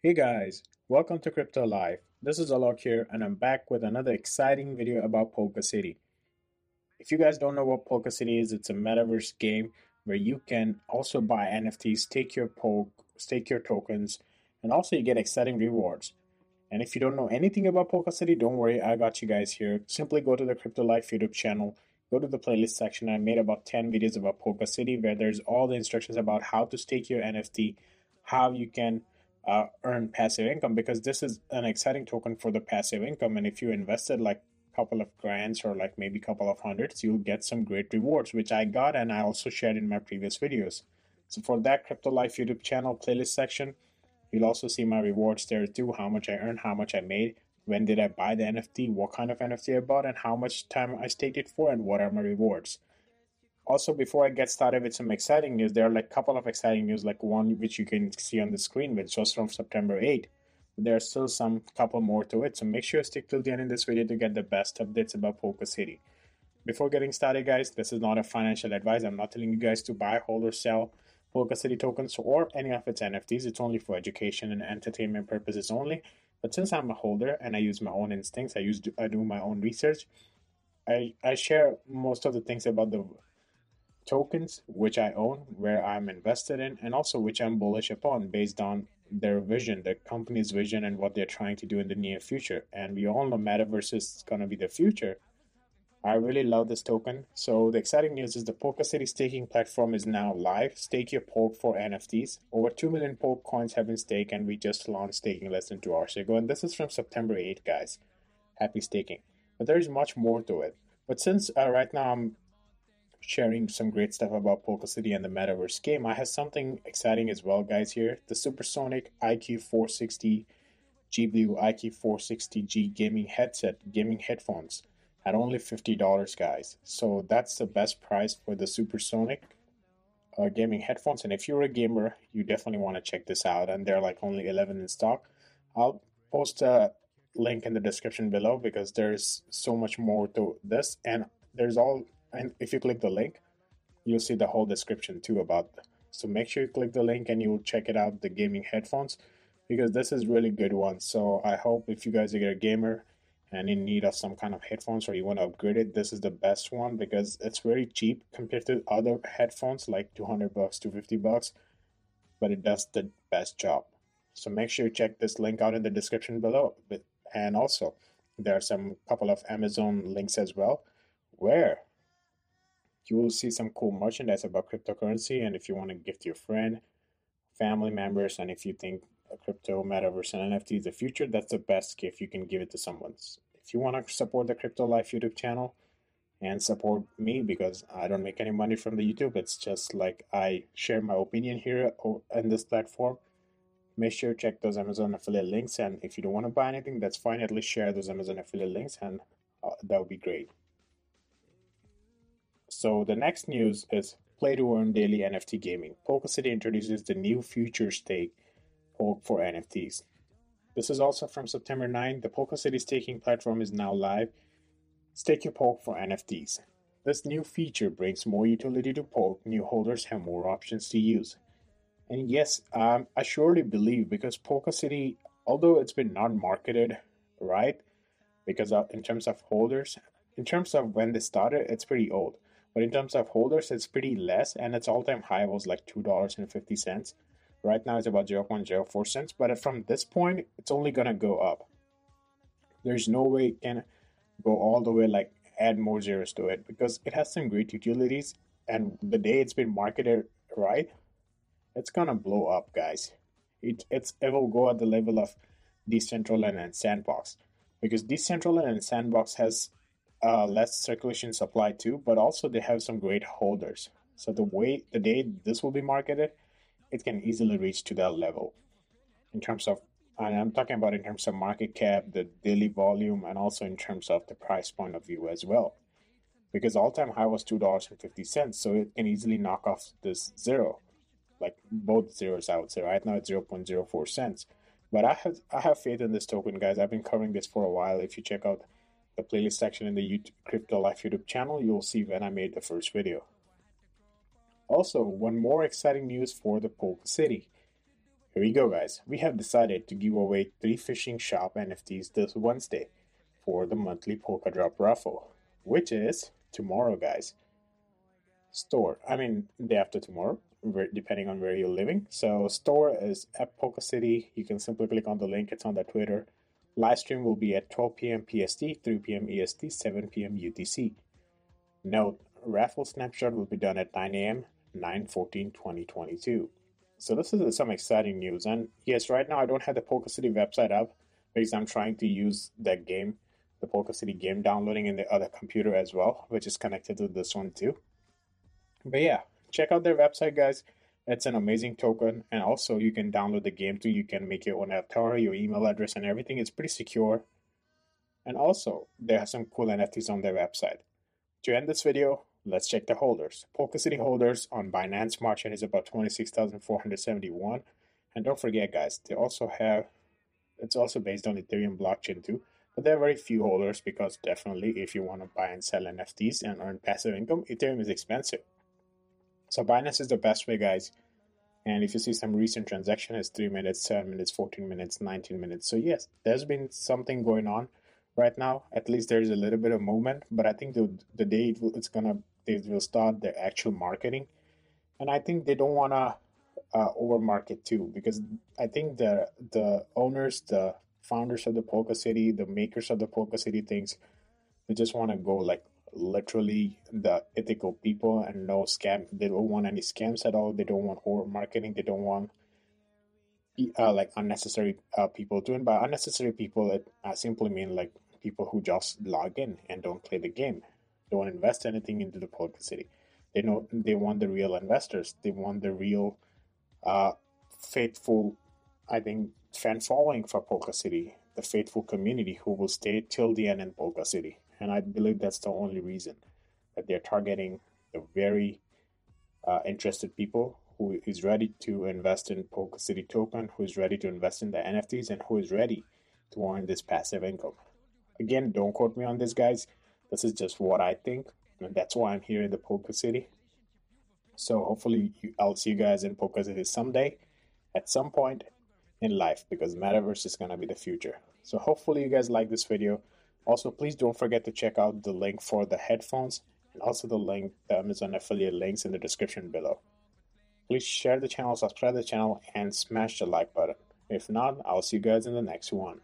Hey guys, welcome to Crypto Life. This is Alok here, and I'm back with another exciting video about Polka City. If you guys don't know what Polka City is, it's a metaverse game where you can also buy NFTs, stake your Polk, stake your tokens, and also you get exciting rewards. And if you don't know anything about Polka City, don't worry, I got you guys here. Simply go to the Crypto Life YouTube channel, go to the playlist section. I made about 10 videos about Polka City where there's all the instructions about how to stake your NFT, how you can uh, earn passive income because this is an exciting token for the passive income. And if you invested like a couple of grants or like maybe a couple of hundreds, you'll get some great rewards, which I got and I also shared in my previous videos. So for that Crypto Life YouTube channel playlist section, you'll also see my rewards there too, how much I earned, how much I made, when did I buy the NFT, what kind of NFT I bought, and how much time I staked it for, and what are my rewards. Also, before I get started with some exciting news, there are like a couple of exciting news, like one which you can see on the screen, which was from September 8. There are still some couple more to it, so make sure you stick till the end of this video to get the best updates about Polka City. Before getting started, guys, this is not a financial advice. I'm not telling you guys to buy, hold, or sell Polka City tokens or any of its NFTs. It's only for education and entertainment purposes only. But since I'm a holder and I use my own instincts, I use I do my own research. I I share most of the things about the tokens which I own, where I'm invested in, and also which I'm bullish upon based on their vision, the company's vision, and what they're trying to do in the near future. And we all know metaverse is going to be the future. I really love this token. So the exciting news is the Polka City staking platform is now live. Stake your Polk for NFTs. Over 2 million Polk coins have been staked and we just launched staking less than 2 hours ago. And this is from September 8, guys. Happy staking. But there's much more to it. But since uh, right now I'm sharing some great stuff about Polka City and the Metaverse game, I have something exciting as well, guys, here. The Supersonic IQ 460 G Blue IQ 460G gaming headset, gaming headphones at only $50, guys. So that's the best price for the Supersonic uh, gaming headphones. And if you're a gamer, you definitely want to check this out. And they're like only 11 in stock. I'll post a link in the description below because there's so much more to this. And there's all and if you click the link you'll see the whole description too about so make sure you click the link and you'll check it out the gaming headphones because this is really good one. So i hope if you guys are a gamer and in need of some kind of headphones or you want to upgrade it this is the best one because it's very cheap compared to other headphones like 200 bucks 250 bucks but it does the best job. So make sure you check this link out in the description below. And also there are some couple of amazon links as well where you will see some cool merchandise about cryptocurrency. And if you want to gift your friend, family members, and if you think crypto, metaverse, and NFT is the future, that's the best gift you can give it to someone. If you want to support the Crypto Life YouTube channel and support me because I don't make any money from the YouTube, it's just like I share my opinion here on this platform. Make sure to check those Amazon affiliate links. And if you don't want to buy anything, that's fine. At least share those Amazon affiliate links, and uh, that would be great. So the next news is Play to Earn Daily NFT Gaming. Polka City introduces the new future stake for NFTs. This is also from September 9. The Polka City staking platform is now live. Stake your Polk for NFTs. This new feature brings more utility to Polk. New holders have more options to use. And yes, um, I surely believe because Polka City, although it's been not marketed right, because of, in terms of holders, in terms of when they started, it's pretty old. But in terms of holders, it's pretty less, and its all-time high was like two dollars and fifty cents. Right now, it's about zero point zero four cents. But from this point, it's only gonna go up. There's no way it can go all the way like add more zeros to it because it has some great utilities. And the day it's been marketed right, it's gonna blow up, guys. It it's it will go at the level of Decentraland and Sandbox because Decentraland and Sandbox has uh, less circulation supply too, but also they have some great holders. So the way the day this will be marketed, it can easily reach to that level in terms of and I'm talking about in terms of market cap, the daily volume, and also in terms of the price point of view as well. Because all time high was two dollars and fifty cents, so it can easily knock off this zero, like both zeros. I would say right now it's zero point zero four cents. But I have I have faith in this token, guys. I've been covering this for a while. If you check out the playlist section in the YouTube, Crypto Life YouTube channel, you'll see when I made the first video. Also, one more exciting news for the Polka City. Here we go, guys. We have decided to give away three Fishing Shop NFTs this Wednesday for the monthly Polka Drop raffle, which is tomorrow, guys. Store, I mean, day after tomorrow, depending on where you're living. So, store is at Polka City. You can simply click on the link, it's on their Twitter. Live stream will be at 12 p.m. PST, 3 p.m. EST, 7 p.m. UTC. Note, raffle snapshot will be done at 9 a.m. 9 14 2022. So this is some exciting news. And yes, right now I don't have the Polka City website up because I'm trying to use that game, the Polka City game downloading in the other computer as well, which is connected to this one too. But yeah, check out their website, guys. It's an amazing token, and also you can download the game too. You can make your own avatar, your email address, and everything. It's pretty secure. And also, they have some cool NFTs on their website. To end this video, Let's check the holders. Polka City holders on Binance Smart is about 26,471. And don't forget, guys, they also have, it's also based on Ethereum blockchain too. But there are very few holders because definitely if you want to buy and sell NFTs and earn passive income, Ethereum is expensive. So Binance is the best way, guys. And if you see some recent transaction, it's 3 minutes, 7 minutes, 14 minutes, 19 minutes. So yes, there's been something going on right now. At least there's a little bit of movement, but I think the the day it will, it's gonna they will start their actual marketing, and I think they don't wanna uh, over market too because I think the the owners, the founders of the Polka City, the makers of the Polka City things, they just want to go like literally the ethical people and no scam. They don't want any scams at all. They don't want over marketing. They don't want uh, like unnecessary uh, people doing by unnecessary people it I simply mean like people who just log in and don't play the game, don't invest anything into the Polka City. They know they want the real investors. They want the real, uh, faithful, I think, fan following for Polka City. The faithful community who will stay till the end in Polka City. And I believe that's the only reason that they're targeting the very uh, interested people who is ready to invest in Polka City token, who is ready to invest in the NFTs, and who is ready to earn this passive income. Again, don't quote me on this, guys. This is just what I think, and that's why I'm here in the Polka City. So hopefully, I'll see you guys in Polka City someday, at some point in life, because Metaverse is gonna be the future. So hopefully, you guys like this video. Also, please don't forget to check out the link for the headphones and also the link, the Amazon affiliate links in the description below. Please share the channel, subscribe the channel, and smash the like button. If not, I'll see you guys in the next one.